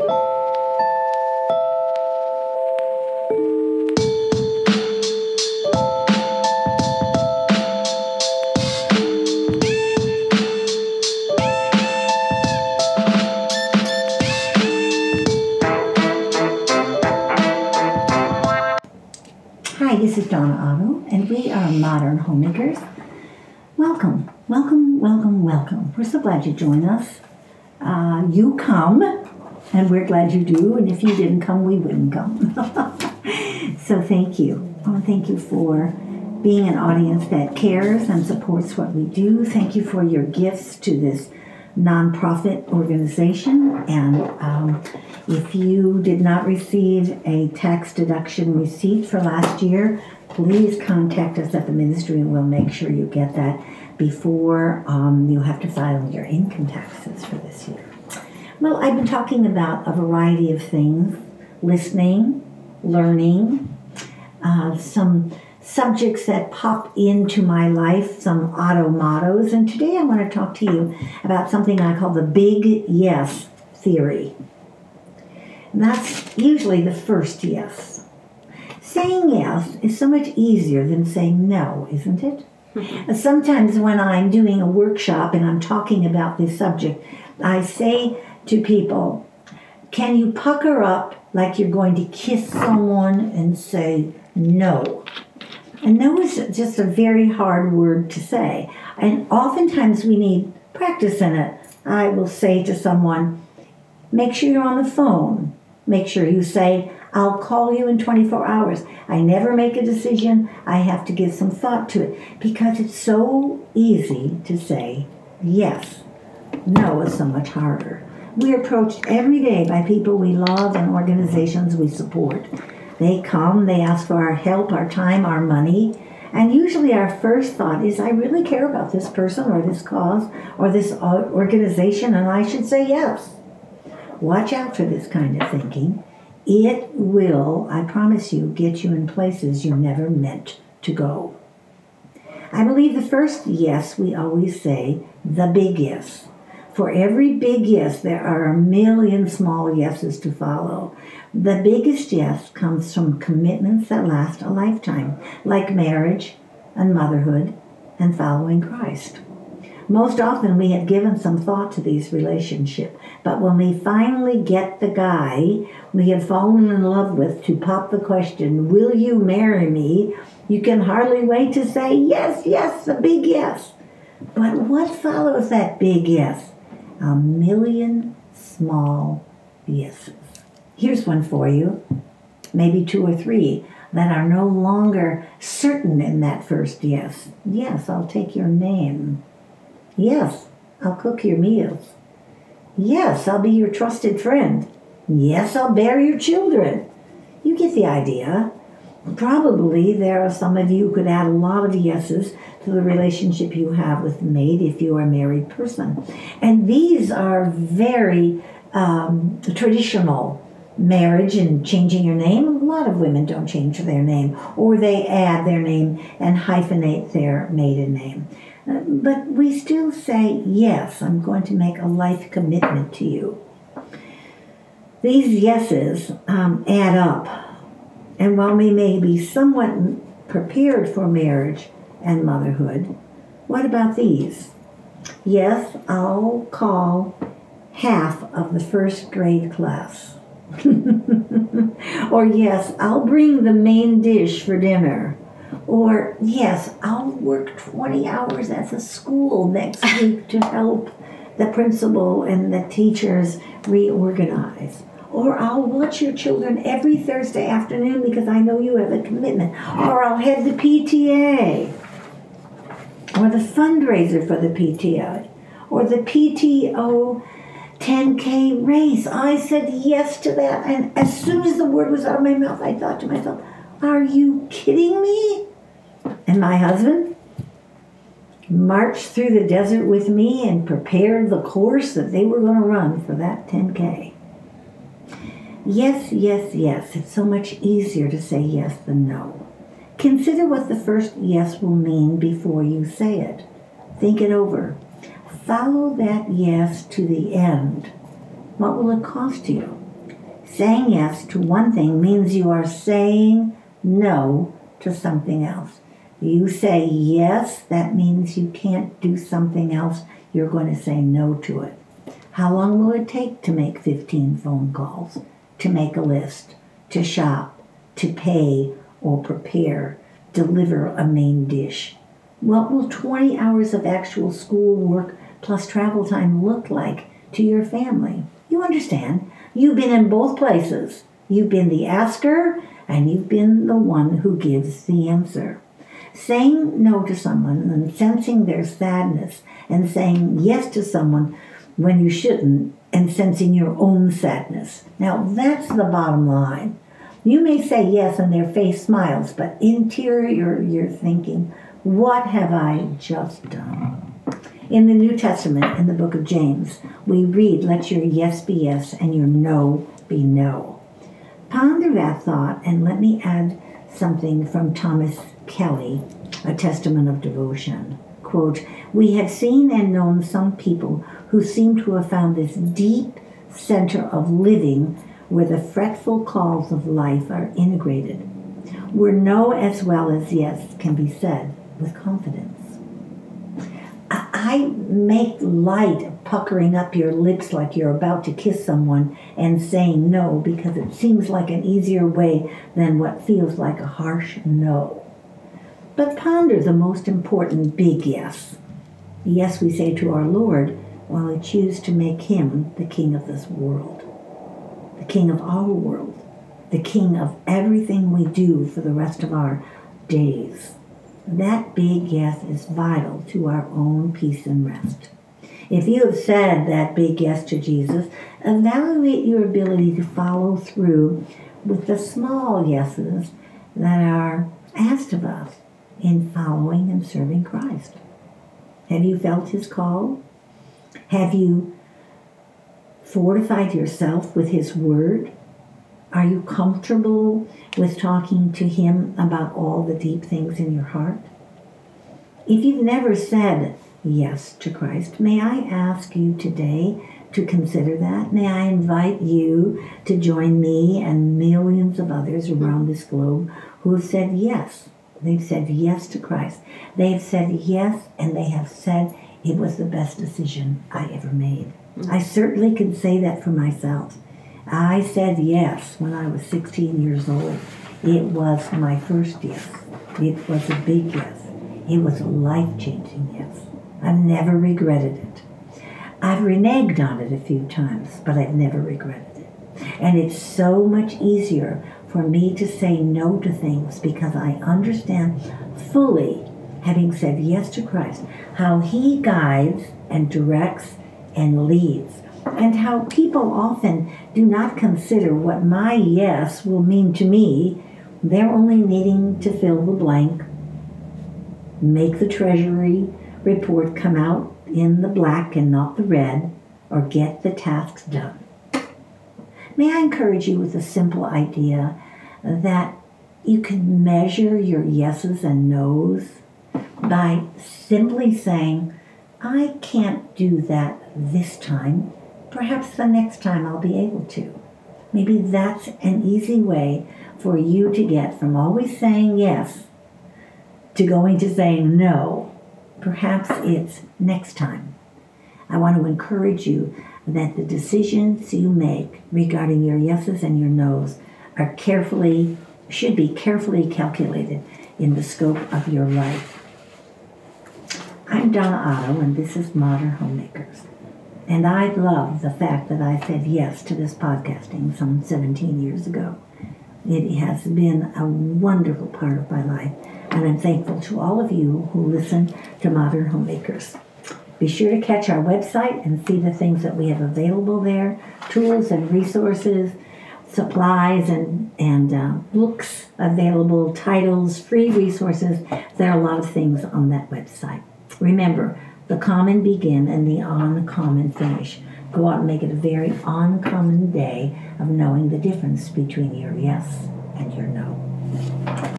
Hi, this is Donna Otto, and we are Modern Homemakers. Welcome, welcome, welcome, welcome. We're so glad you joined us. Uh, you come, and we're glad you do, and if you didn't come, we wouldn't come. so thank you. I want to thank you for being an audience that cares and supports what we do. Thank you for your gifts to this nonprofit organization. And um, if you did not receive a tax deduction receipt for last year, please contact us at the ministry and we'll make sure you get that before um, you have to file your income taxes for this year. Well, I've been talking about a variety of things listening, learning, uh, some subjects that pop into my life, some Otto mottos. And today I want to talk to you about something I call the big yes theory. And that's usually the first yes. Saying yes is so much easier than saying no, isn't it? Sometimes when I'm doing a workshop and I'm talking about this subject, I say to people, Can you pucker up like you're going to kiss someone and say no? And no is just a very hard word to say. And oftentimes we need practice in it. I will say to someone, make sure you're on the phone. Make sure you say, I'll call you in 24 hours. I never make a decision. I have to give some thought to it because it's so easy to say yes. No is so much harder. We're approached every day by people we love and organizations we support. They come, they ask for our help, our time, our money. And usually our first thought is, I really care about this person or this cause or this organization, and I should say yes. Watch out for this kind of thinking. It will, I promise you, get you in places you never meant to go. I believe the first yes we always say, the big yes. For every big yes, there are a million small yeses to follow. The biggest yes comes from commitments that last a lifetime, like marriage and motherhood and following Christ. Most often we have given some thought to these relationships, but when we finally get the guy we have fallen in love with to pop the question, Will you marry me? you can hardly wait to say, Yes, yes, the big yes. But what follows that big yes? A million small yeses. Here's one for you, maybe two or three that are no longer certain in that first yes. Yes, I'll take your name. Yes, I'll cook your meals. Yes, I'll be your trusted friend. Yes, I'll bear your children. You get the idea. Probably there are some of you who could add a lot of yeses to the relationship you have with the mate if you are a married person. And these are very um, traditional marriage and changing your name. A lot of women don't change their name, or they add their name and hyphenate their maiden name. But we still say, yes, I'm going to make a life commitment to you. These yeses um, add up. And while we may be somewhat prepared for marriage, and motherhood. What about these? Yes, I'll call half of the first grade class. or yes, I'll bring the main dish for dinner. Or yes, I'll work 20 hours at the school next week to help the principal and the teachers reorganize. Or I'll watch your children every Thursday afternoon because I know you have a commitment. Or I'll head the PTA or the fundraiser for the PTA. or the PTO 10K race. I said yes to that. And as soon as the word was out of my mouth, I thought to myself, Are you kidding me? And my husband marched through the desert with me and prepared the course that they were going to run for that 10K. Yes, yes, yes. It's so much easier to say yes than no. Consider what the first yes will mean before you say it. Think it over. Follow that yes to the end. What will it cost you? Saying yes to one thing means you are saying no to something else. You say yes, that means you can't do something else. You're going to say no to it. How long will it take to make 15 phone calls, to make a list, to shop, to pay or prepare, deliver a main dish? What will 20 hours of actual school work plus travel time look like to your family? You understand. You've been in both places. You've been the asker and you've been the one who gives the answer. Saying no to someone and sensing their sadness and saying yes to someone when you shouldn't and sensing your own sadness. Now, that's the bottom line. You may say yes and their face smiles, but interior you're thinking, what have I just done? In the New Testament, in the book of James, we read, Let your yes be yes and your no be no. Ponder that thought and let me add something from Thomas Kelly, A Testament of Devotion. Quote, We have seen and known some people who seem to have found this deep center of living where the fretful calls of life are integrated, where no as well as yes can be said with confidence. I make light of puckering up your lips like you're about to kiss someone and saying no because it seems like an easier way than what feels like a harsh no. But ponder the most important big yes. Yes, we say to our Lord while we choose to make him the king of this world, the king of our world, the king of everything we do for the rest of our days. That big yes is vital to our own peace and rest. If you have said that big yes to Jesus, evaluate your ability to follow through with the small yeses that are asked of us in following and serving Christ. Have you felt his call? Have you fortified yourself with his word? Are you comfortable with talking to Him about all the deep things in your heart? If you've never said yes to Christ, may I ask you today to consider that? May I invite you to join me and millions of others around this globe who have said yes. They've said yes to Christ. They have said yes, and they have said it was the best decision I ever made. Mm-hmm. I certainly can say that for myself. I said yes when I was 16 years old. It was my first yes. It was a big yes. It was a life changing yes. I've never regretted it. I've reneged on it a few times, but I've never regretted it. And it's so much easier for me to say no to things because I understand fully, having said yes to Christ, how He guides and directs and leads and how people often do not consider what my yes will mean to me. They're only needing to fill the blank, make the Treasury report come out in the black and not the red, or get the tasks done. May I encourage you with a simple idea that you can measure your yeses and nos by simply saying, I can't do that this time, perhaps the next time I'll be able to. Maybe that's an easy way for you to get from always saying yes to going to saying no. Perhaps it's next time. I want to encourage you that the decisions you make regarding your yeses and your nos are carefully, should be carefully calculated in the scope of your life. I'm Donna Otto, and this is Modern Homemakers. And I love the fact that I said yes to this podcasting some 17 years ago. It has been a wonderful part of my life, and I'm thankful to all of you who listen to Modern Homemakers. Be sure to catch our website and see the things that we have available there tools and resources, supplies and, and uh, books available, titles, free resources. There are a lot of things on that website. Remember, the common begin and the uncommon finish. Go out and make it a very uncommon day of knowing the difference between your yes and your no.